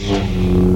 Mm-hmm.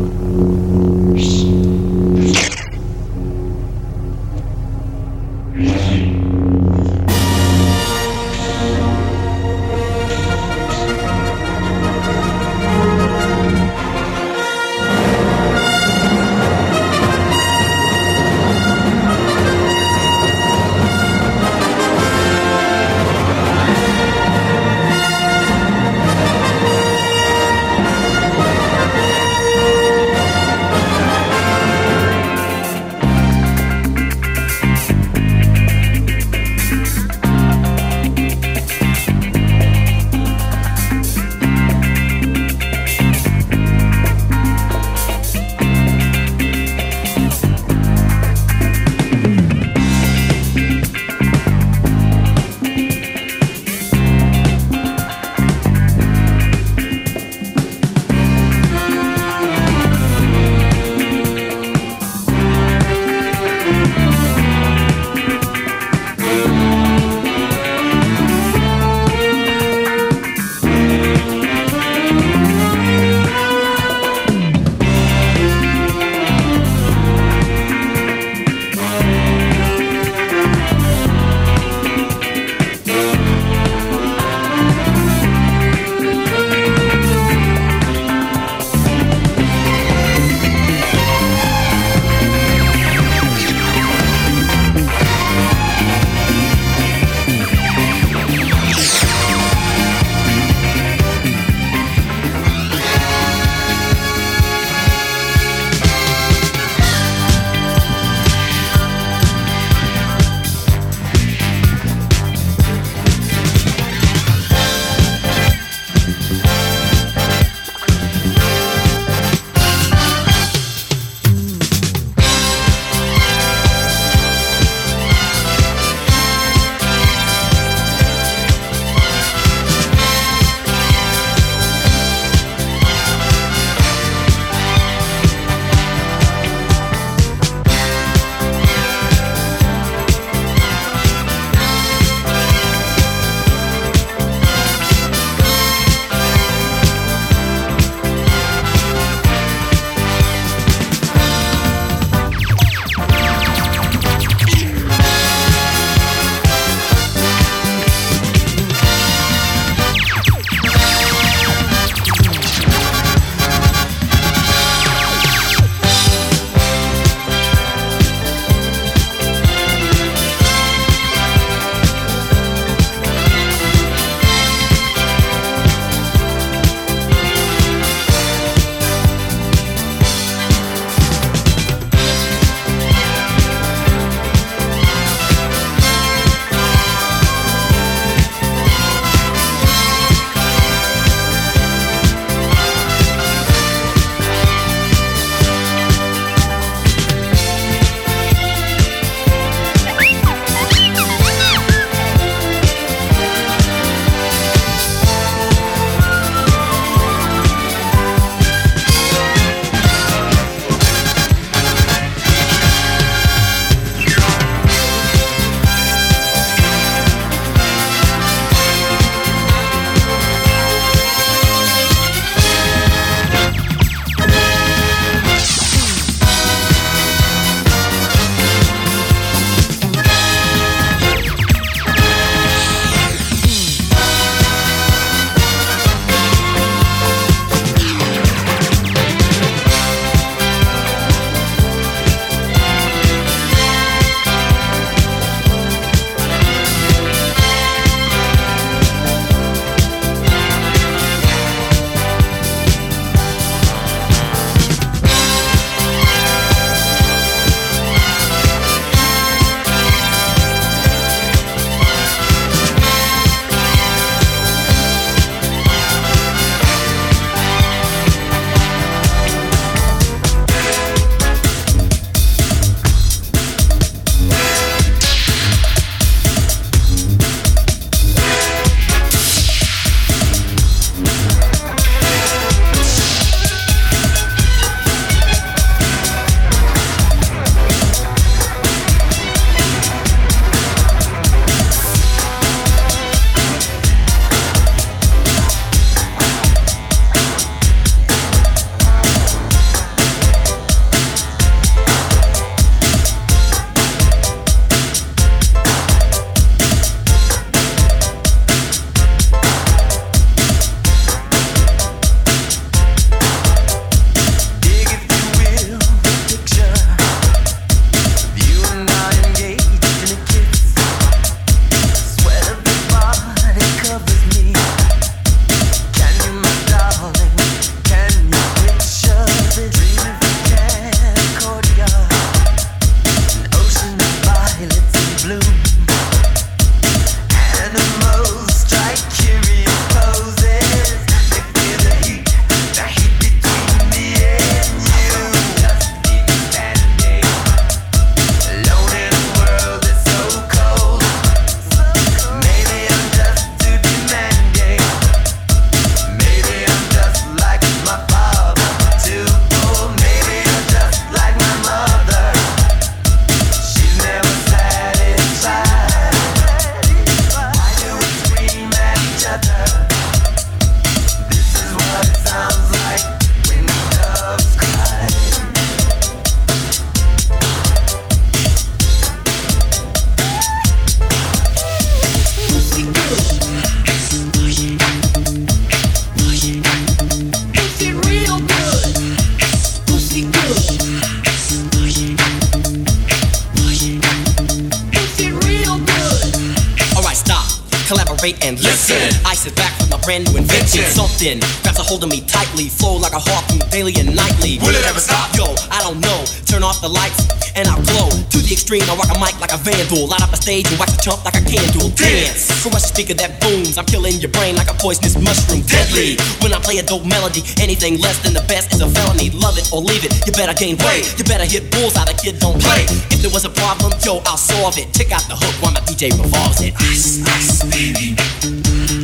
Concentrate and listen. I sit back with my brand new invention. Something grabs a hold of me tightly, flow like a harpoon daily and nightly. Will it ever stop? Yo, I don't know. Turn off the lights and I'll glow. To the extreme, I rock a mic like a vandal. Light up a stage and watch a chump like candle. Dance. Crush a speaker that booms. I'm killing your brain like a poisonous mushroom. Deadly. When I play a dope melody, anything less than the best is a felony. Love it or leave it. You better gain weight. You better hit bulls out. A kid don't play. If there was a problem, yo, I'll solve it. Check out the hook while my DJ revolves it. Ice, ice, baby.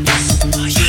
Ice,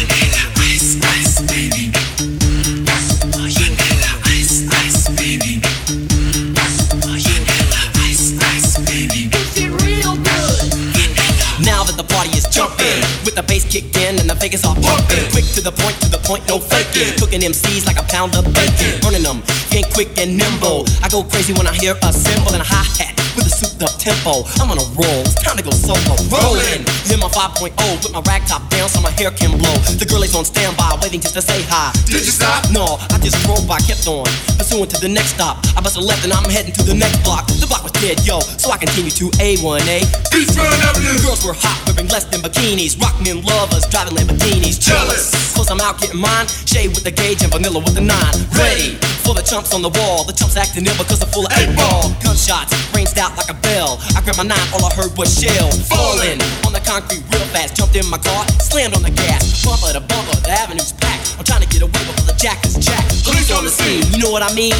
with the bass kicked in and the Vegas all pumping. Quick to the point, to the point, no faking. Cooking MCs like a pound of bacon. Burning them, ain't quick and nimble. I go crazy when I hear a cymbal and a hi hat with a souped up tempo. I'm on a roll, it's time to go solo. Rolling, in my 5.0 with my rag top down so my hair can blow. The girl is on standby, waiting just to say hi. Did you stop? No, I just drove by, kept on, pursuing to the next stop. I bust a left and I'm heading to the next block. The block was dead, yo, so I continue to A1A. Beachfront Avenue. Girls were hot, wearing less than bikinis. Rock men lovers, driving Lamborghinis. Jealous. Cause I'm out getting mine. Shay with the gauge and vanilla with the nine. Ready for the chumps on the wall. The chumps acting ill because they're full of eight ball. Gunshots ranged out like a bell. I grabbed my nine, all I heard was shell. Falling on the concrete real fast. Jumped in my car, slammed on the gas. Bumper to bumper, the avenue's packed. I'm trying to get away before the jack is jacked. Police on the scene, you know what I mean?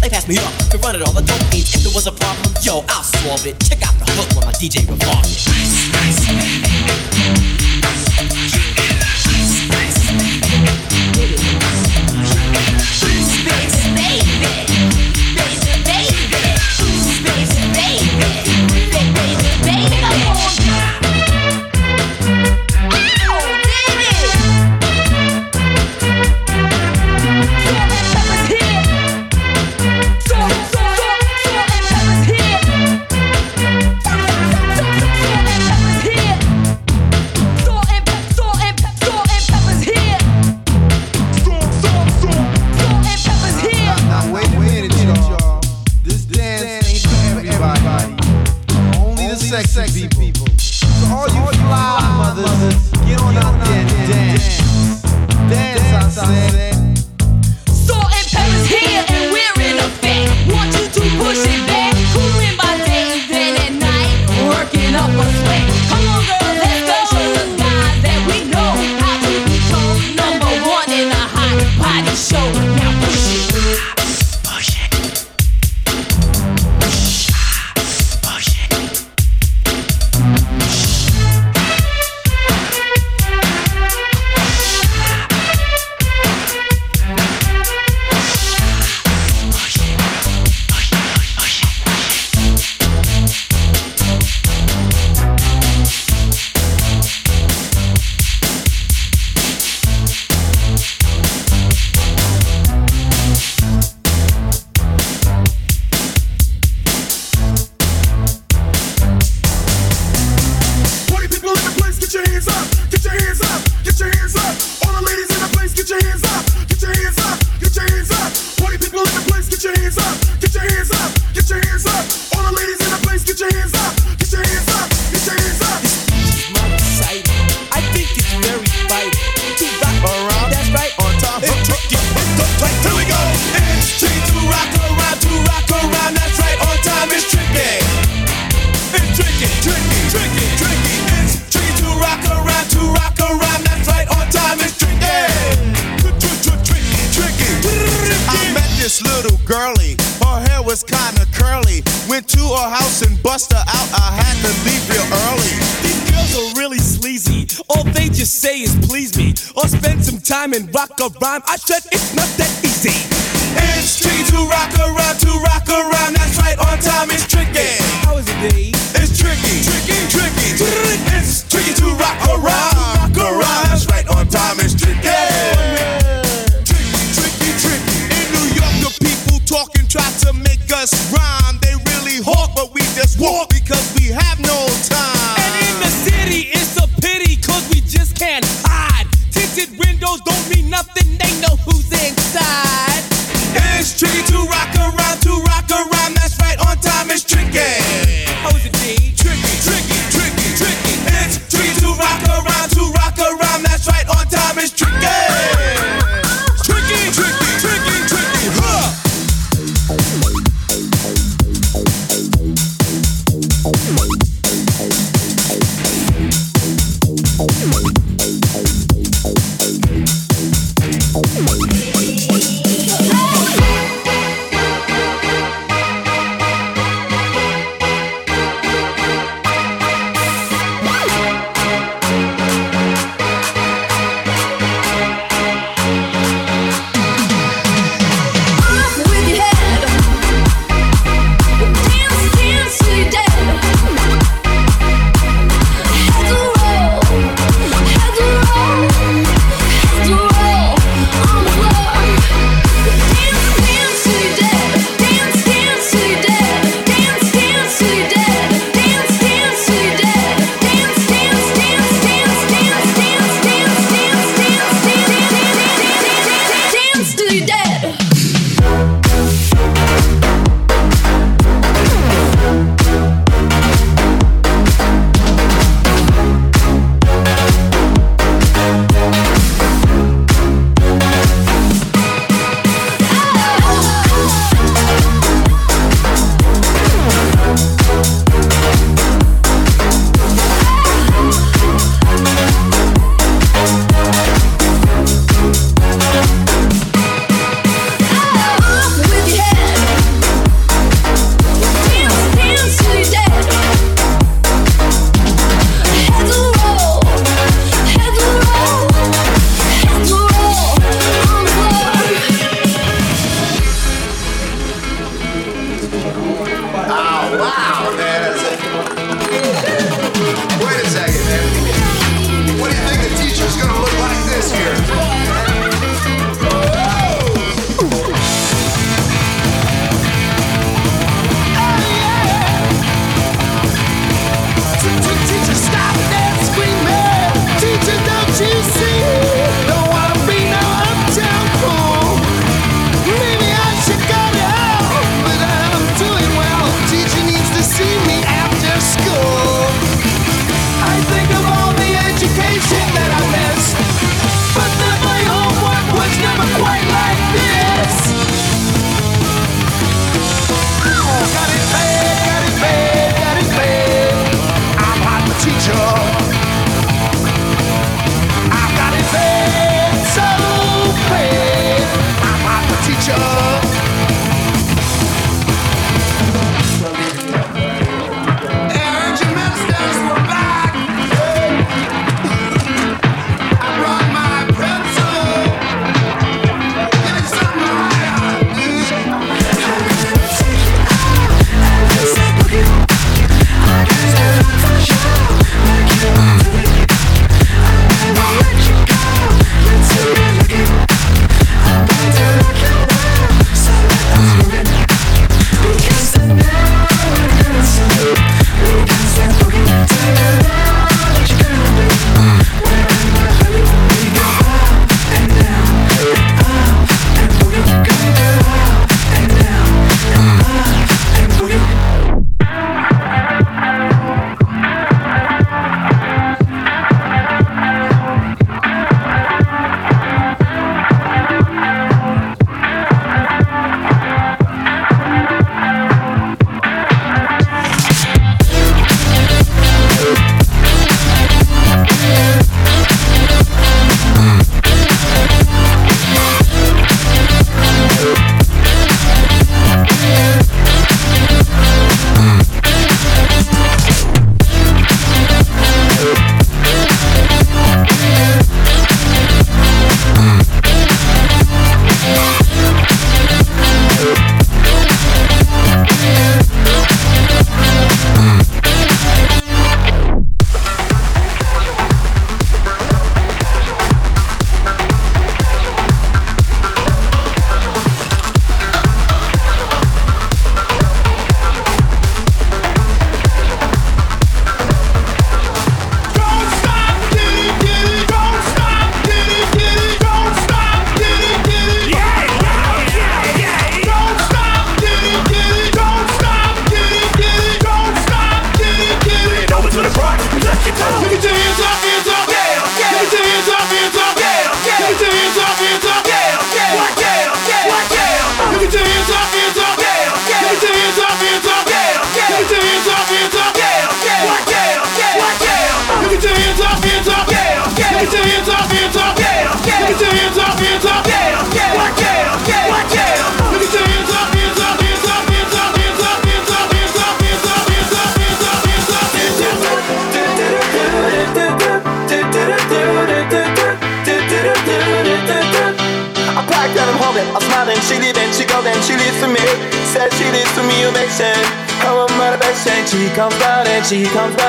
They passed me up, could run it all the dope fiends. If there was a problem, yo, I'll solve it. Check out the hook while my DJ revolves it. Now I had to leave real early. These girls are really sleazy. All they just say is please me or spend some time and rock a rhyme. I said it's not that easy. It's tricky to rock around, to rock around. That's right, on time. It's tricky. How is it, Dave? It's tricky, tricky, tricky. It's tricky to rock around, rock around. That's right, on time. It's tricky. Tricky, tricky, tricky. In New York, the people talking try to make us rhyme.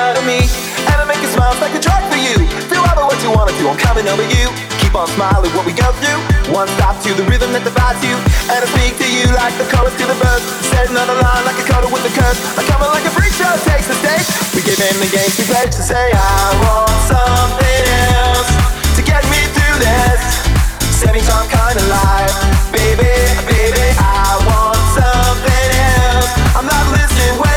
Down to me. And I make it smile like a drug for you. Feel out what you wanna do, I'm coming over you. Keep on smiling what we go through. One stop to the rhythm that divides you. And I speak to you like the chorus to the verse. on another line like a coda with a curse. I'm coming like a freak show takes the stage. We give in the game, we pledge to say I want something else to get me through this. Saving time kind of life, baby, baby. I want something else. I'm not listening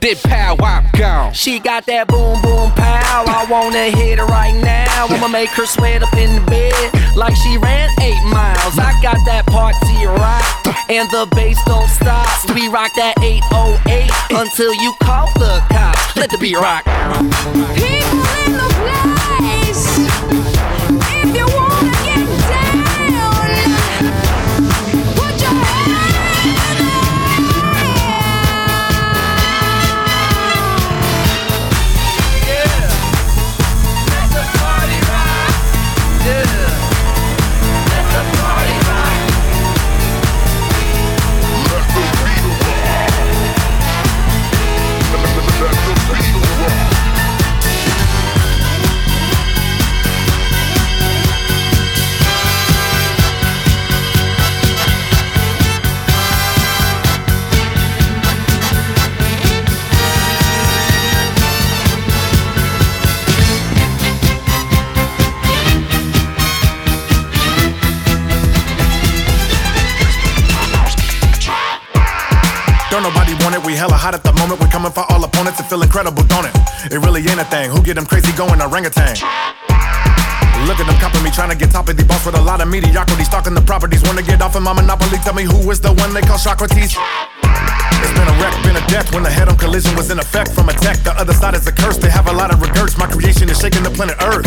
then pow, I'm gone. She got that boom boom pow. I wanna hit her right now. I'ma make her sweat up in the bed like she ran eight miles. I got that party rock, and the bass don't stop. We rock that 808 until you call the cops. Let the beat rock. People in the place. If you wanna hella hot at the moment. We're coming for all opponents and feel incredible, don't it? It really ain't a thing. Who get them crazy going orangutan? Look at them copping me, trying to get top of the boss with a lot of mediocrity. Stalking the properties, wanna get off of my monopoly. Tell me who is the one they call Socrates? It's been a wreck, been a death when the head on collision was in effect from a tech. The other side is a curse, they have a lot of regrets. My creation is shaking the planet Earth.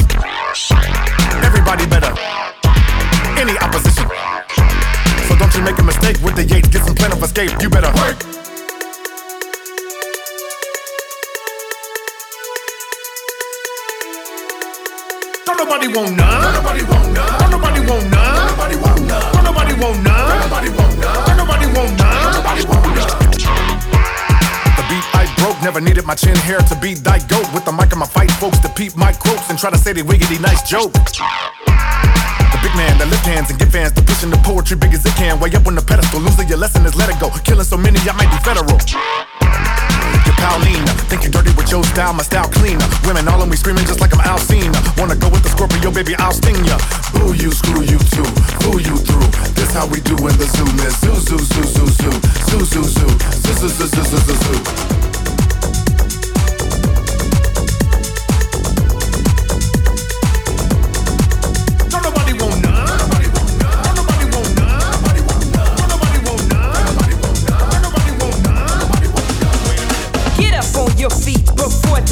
Everybody better. Any opposition. So don't you make a mistake with the Yates, get some plan of escape. You better work. Nobody want none. Don't nobody want none. Don't nobody want none. Don't nobody want none. Nobody want none. Don't nobody want none. Nobody want none. Don't none. The beat I broke, never needed my chin hair to be thy goat. With the mic on my fight, folks to peep my quotes and try to say they wiggity nice joke. The big man that lift hands and get fans to pushing the poetry big as it can. Way up on the pedestal, losing your lesson is let it go. Killing so many, I might be federal. Paulina, think you dirty with your style, my style cleaner. Women all on me screaming just like I'm Alcina. Wanna go with the Scorpio, baby, I'll sting ya. Boo you, screw you too, fool you through. This how we do when the zoo, zoo, zoo, zoo, zoo, zoo, zoo, zoo, zoo, zoo, zoo, zoo, zoo, zoo, zoo.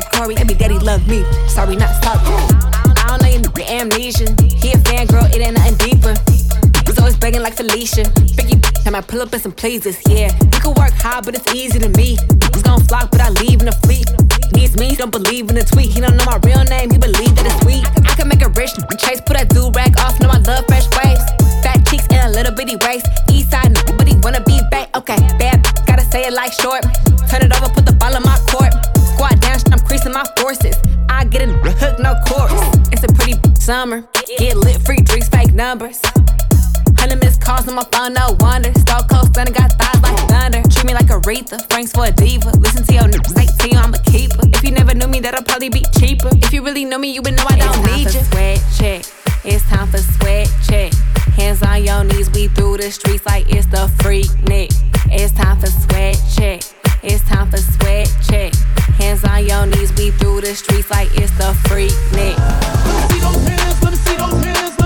like Corey. Every daddy love me. Sorry, not sorry. I don't know you nigga amnesia. He a fan girl, it ain't nothing deeper. Was always begging like Felicia. Biggie, time I pull up in some pleases. Yeah, you can work hard, but it's easy to me. He's gon' flock, but I leave in a fleet. Needs me, don't believe in a tweet. He don't know my real name, he believe that it's sweet. I can make a rich chase, put that do rag off. Know I love fresh waves. Fat cheeks and a little bitty waist. East side, but wanna be back. Okay, bad, gotta say it like short. Turn it over, put the ball in my court. Down, my forces. I get a hook, no course. It's a pretty summer. Get lit, free drinks, fake numbers. Hundred missed calls on my phone, no wonder. Stone cold stunner, got thighs like thunder. Treat me like Aretha, Frank's for a diva. Listen to your niggas, say to you I'm a keeper. If you never knew me, that'll probably be cheaper. If you really know me, you would know I don't need you. Sweat check. It's time for sweat check. Hands on your knees, we through the streets like it's the freak nick. It's time for sweat check. It's time for sweat check. Hands on your knees, we through the streets like it's the freak nick. Let me see those hands, let me see those hands,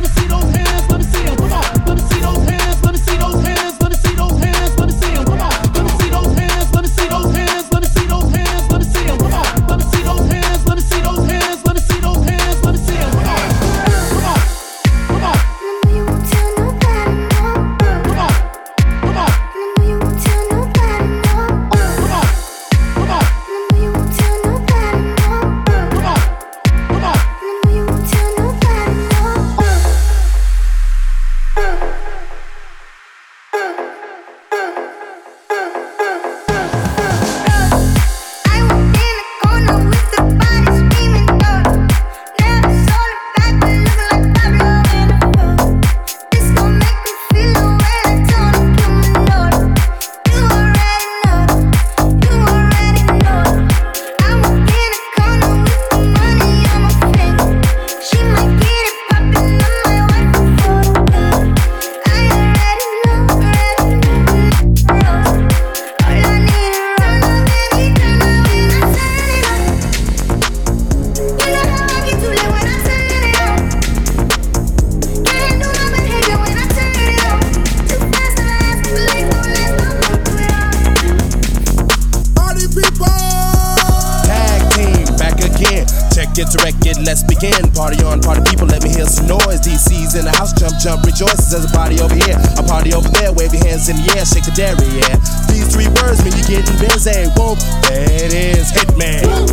jump, rejoices. There's a party over here, a party over there. Wave your hands in the air, shake the dairy, yeah. These three words mean you're getting busy. Whoop, it is, Hitman. Oh,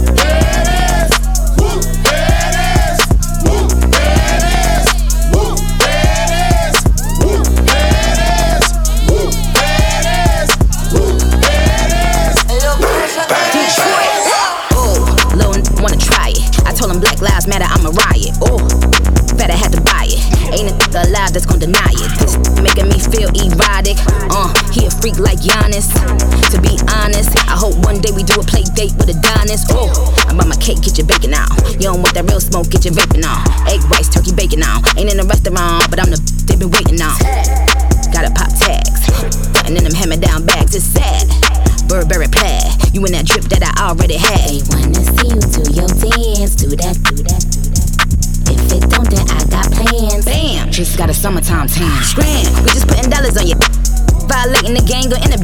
date with Adonis. Oh, I'm by my cake, get your bacon on. You don't want that real smoke, get your vaping on. Egg rice, turkey bacon on. Ain't in a restaurant, but I'm the they been waiting on. Gotta pop tags. And in them hammer down bags, it's sad. Burberry plaid. You in that drip that I already had. They wanna see you do your dance. Do that, do that, do that. If it don't, then I got plans. Bam! Just got a summertime tan. Scram! We just putting dollars on you. Violating the gang, go in a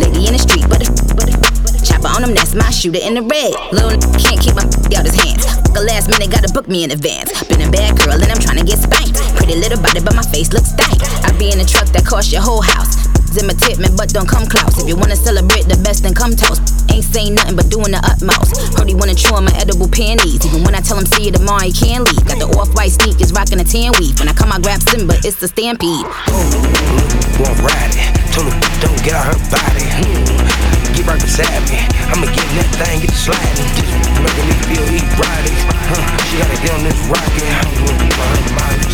lady in the street, but but chopper on him, that's my shooter in the red. Little n- can't keep my out his hands. The last minute gotta book me in advance. Been a bad girl and I'm trying to get spanked. Pretty little body, but my face looks stank. I be in a truck that cost your whole house. Imitate me, but don't come close. If you wanna celebrate the best, then come toast. Ain't saying nothing but doing the utmost. Heard he wanna chew on my edible panties. Even when I tell him see you tomorrow, he can't leave. Got the off-white sneakers, rocking a tan weave. When I come, I grab Simba, it's the stampede. won't ride it. Told her, don't get out her body. Right beside me. I'ma get that thing, get sliding. Just making me feel erotic. Huh. She gotta get on this rocket. I'm doing people her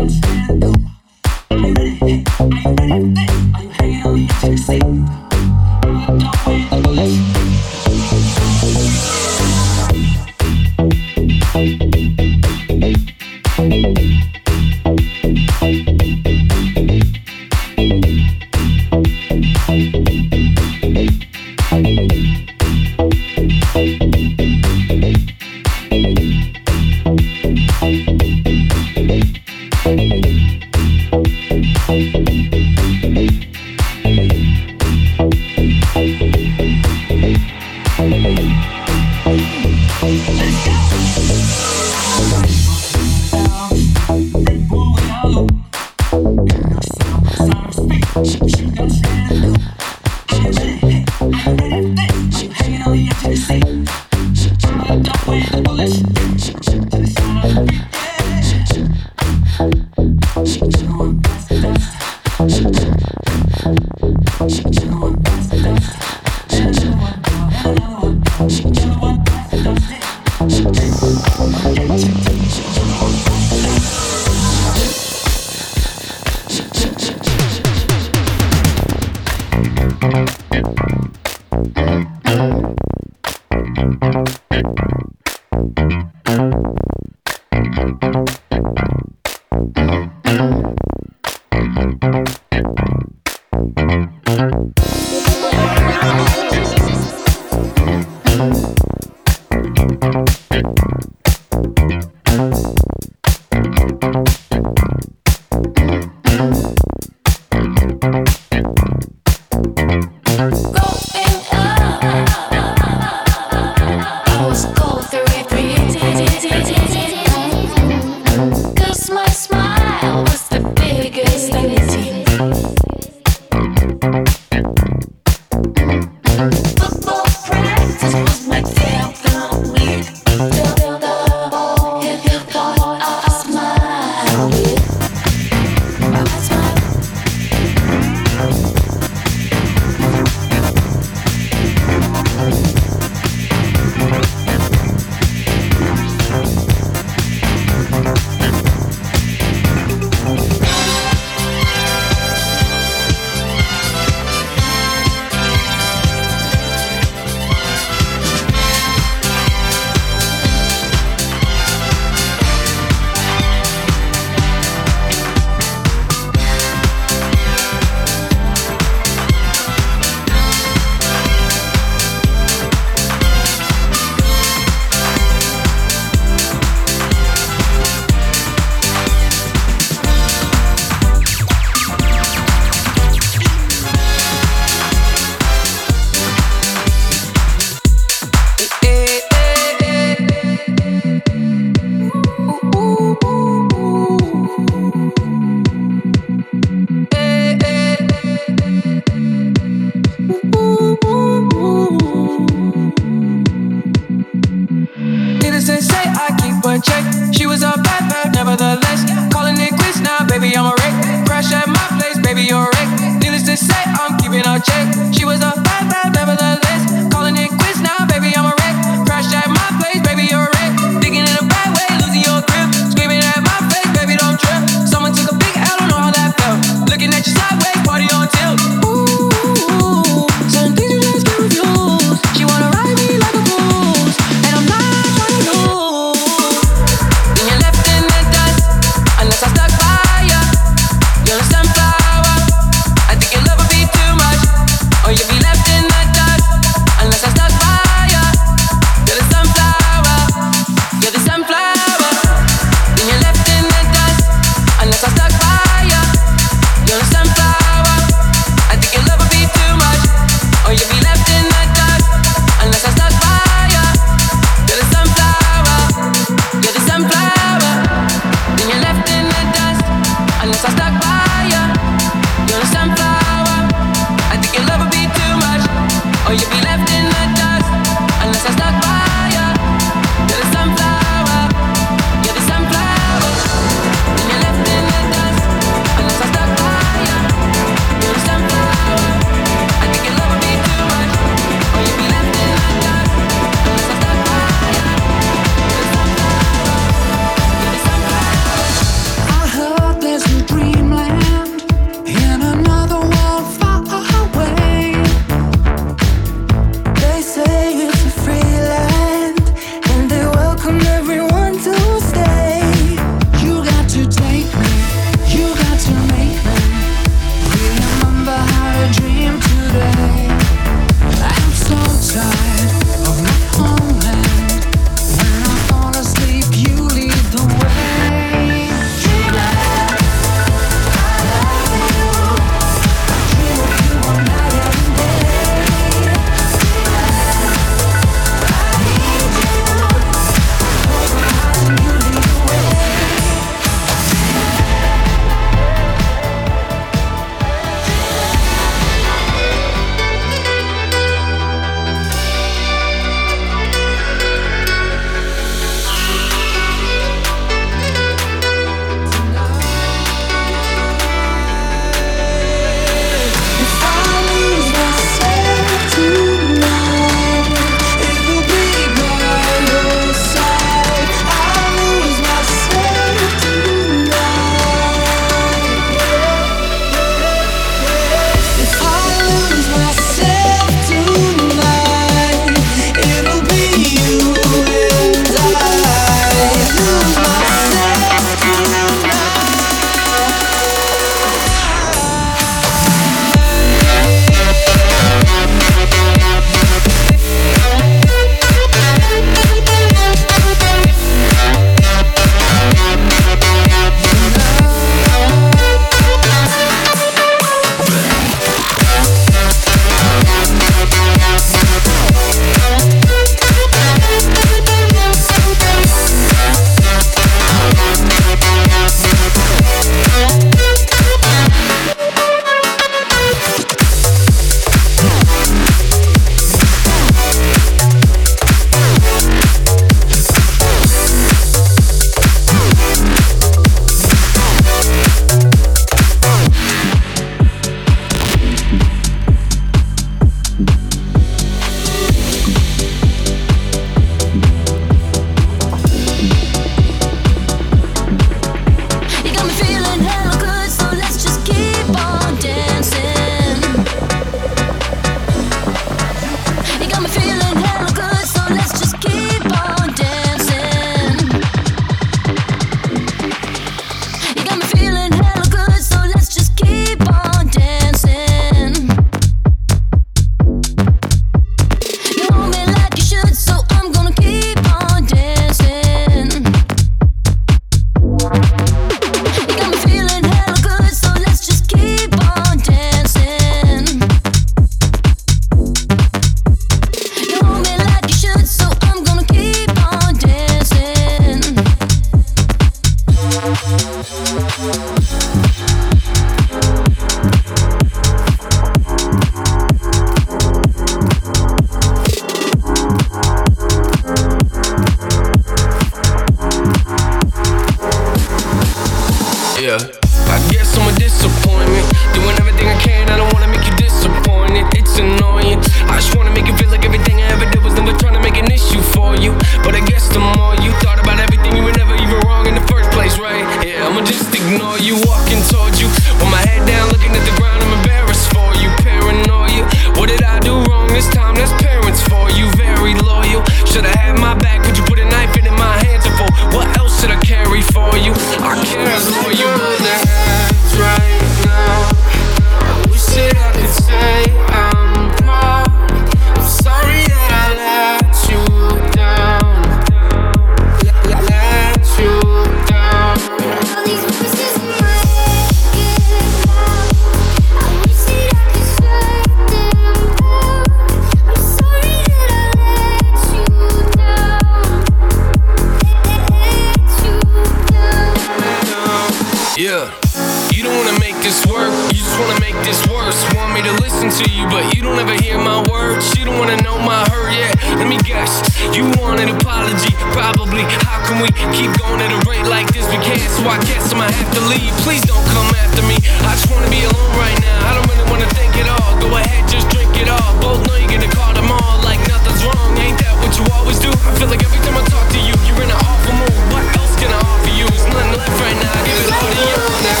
energy, probably. How can we keep going at a rate like this? We can't, so I guess I'm gonna have to leave. Please don't come after me. I just wanna be alone right now. I don't really wanna think at all. Go ahead, just drink it all. Both know you're gonna call them all, like nothing's wrong. Ain't that what you always do? I feel like every time I talk to you, you're in an awful mood. What else can I offer you? There's nothing left right now. I give it all to you now.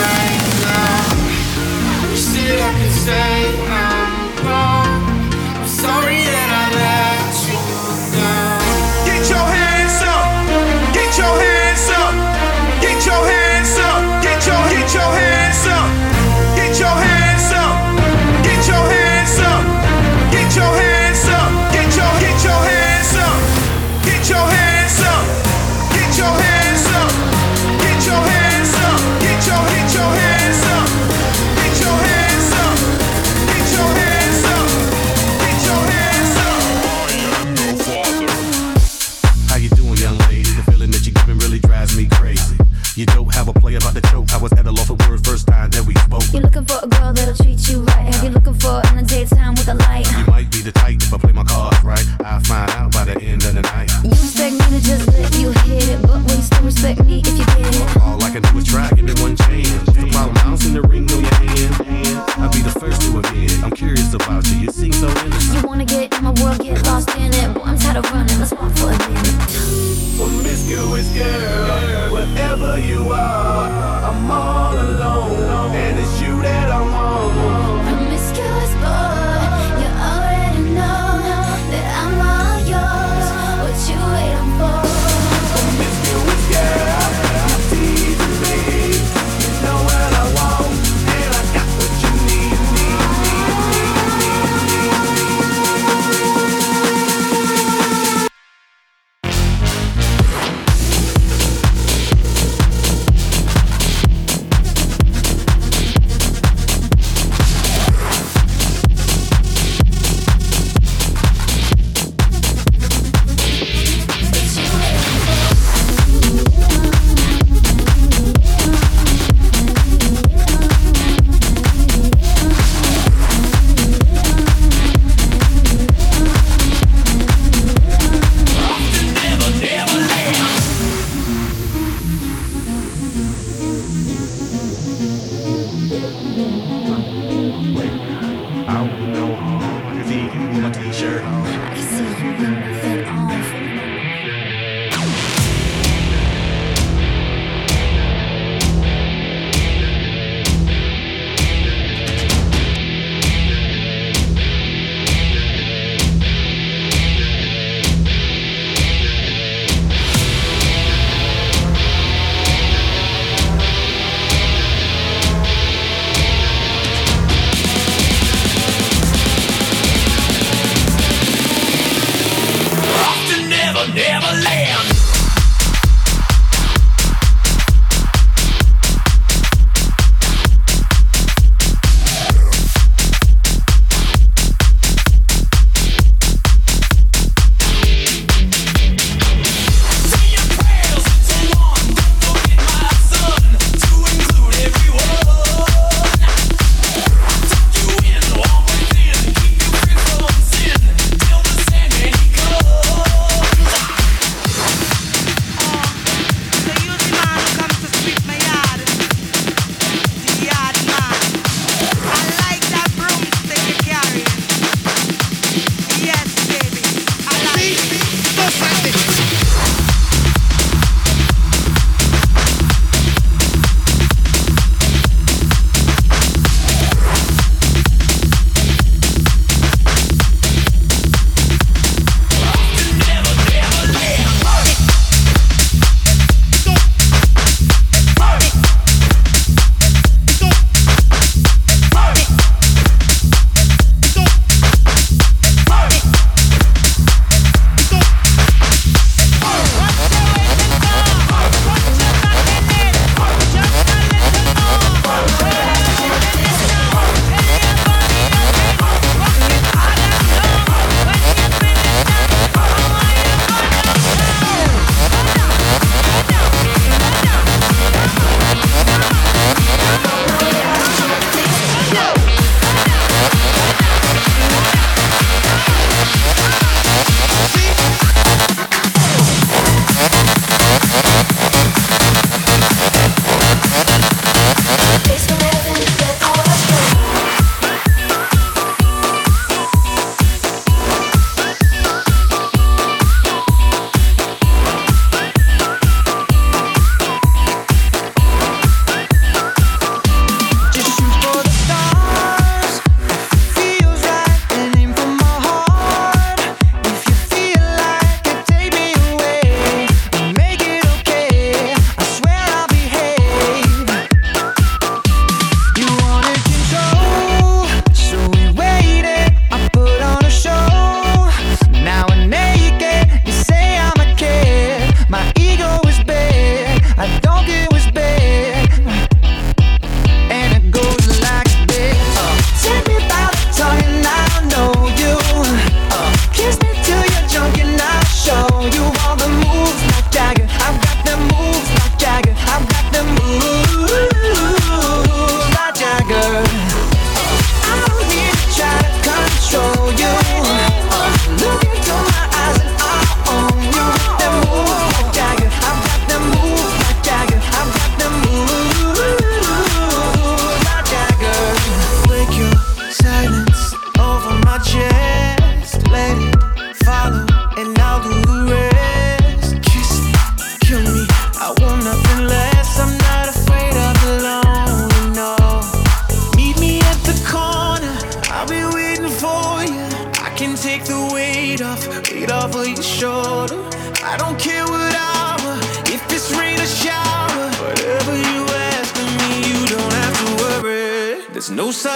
Right now, shit I can say.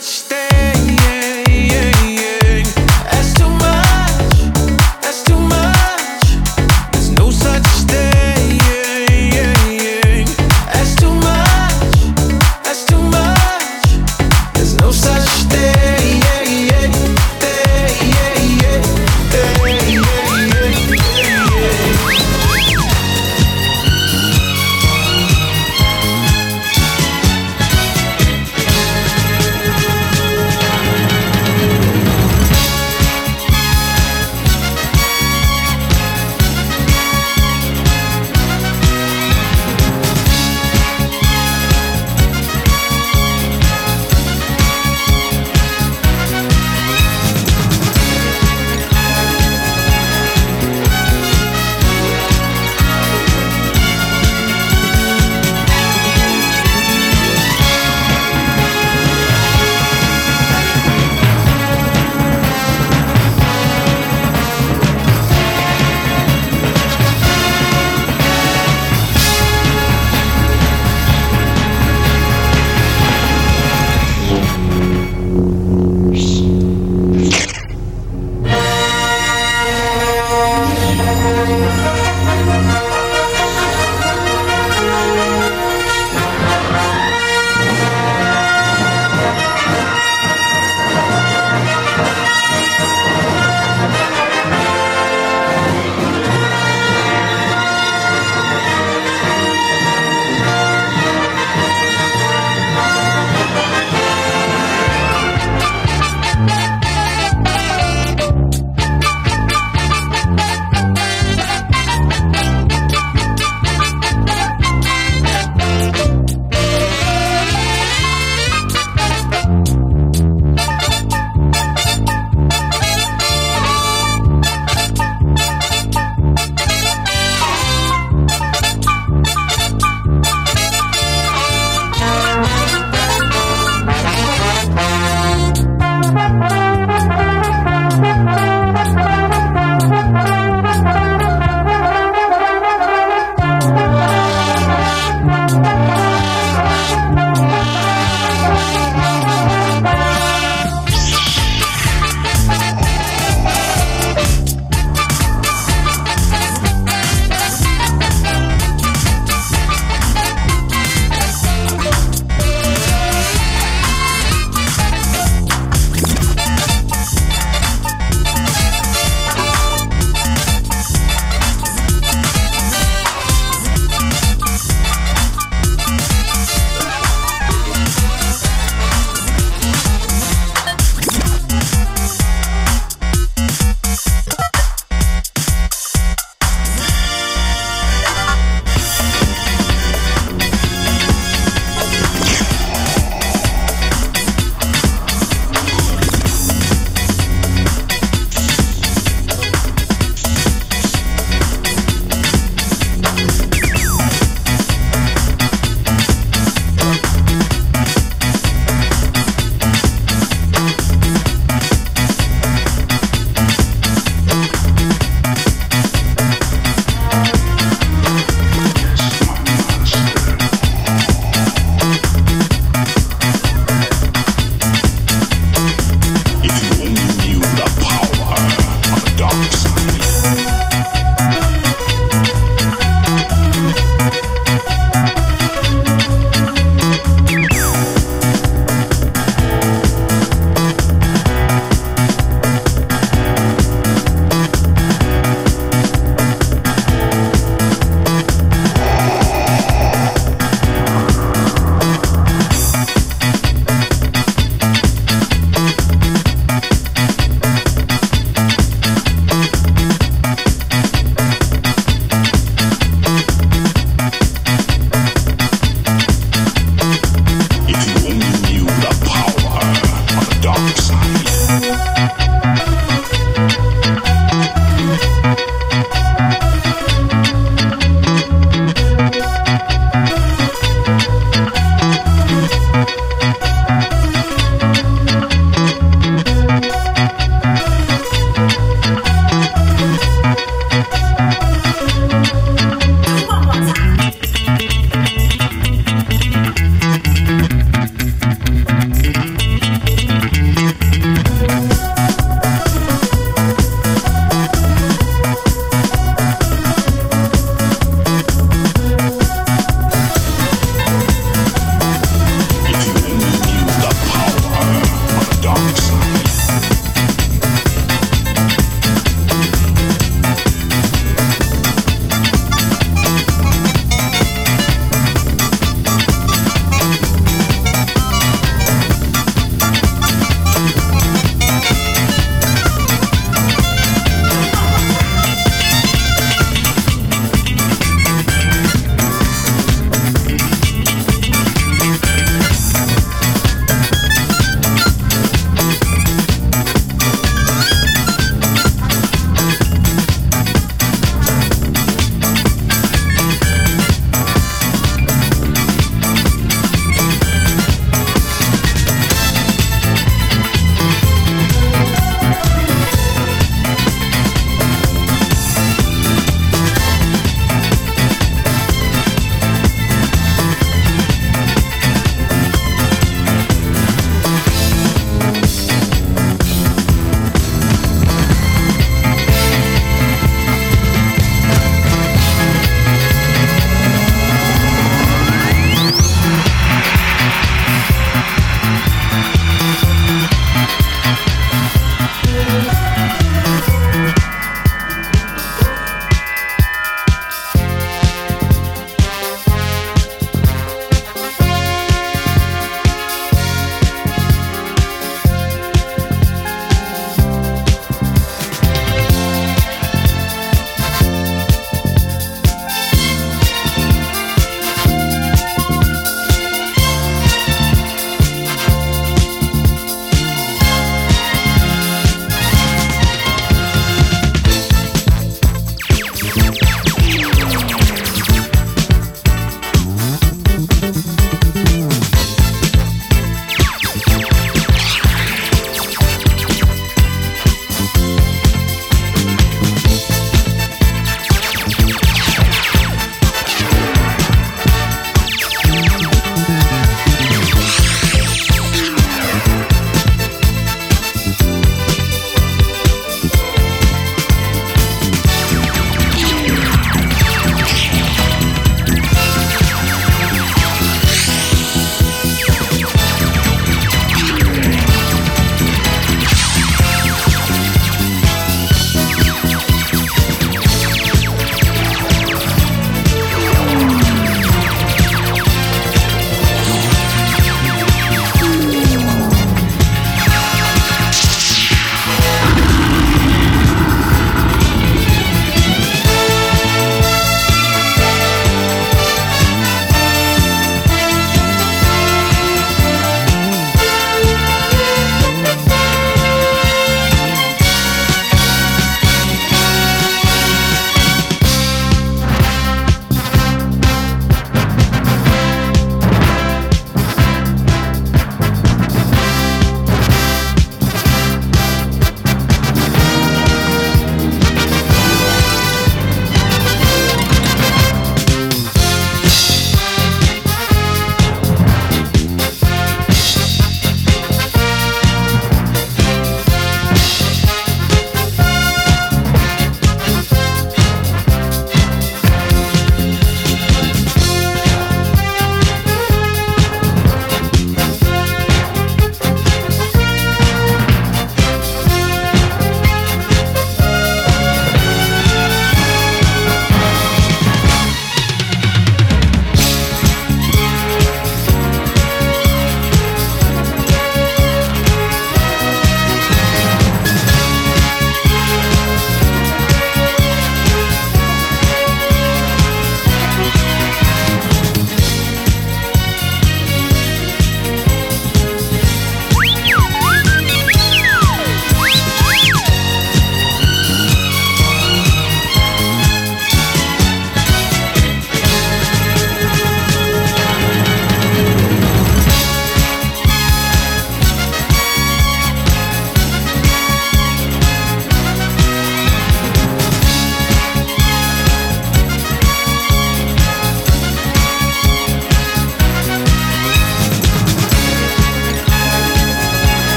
You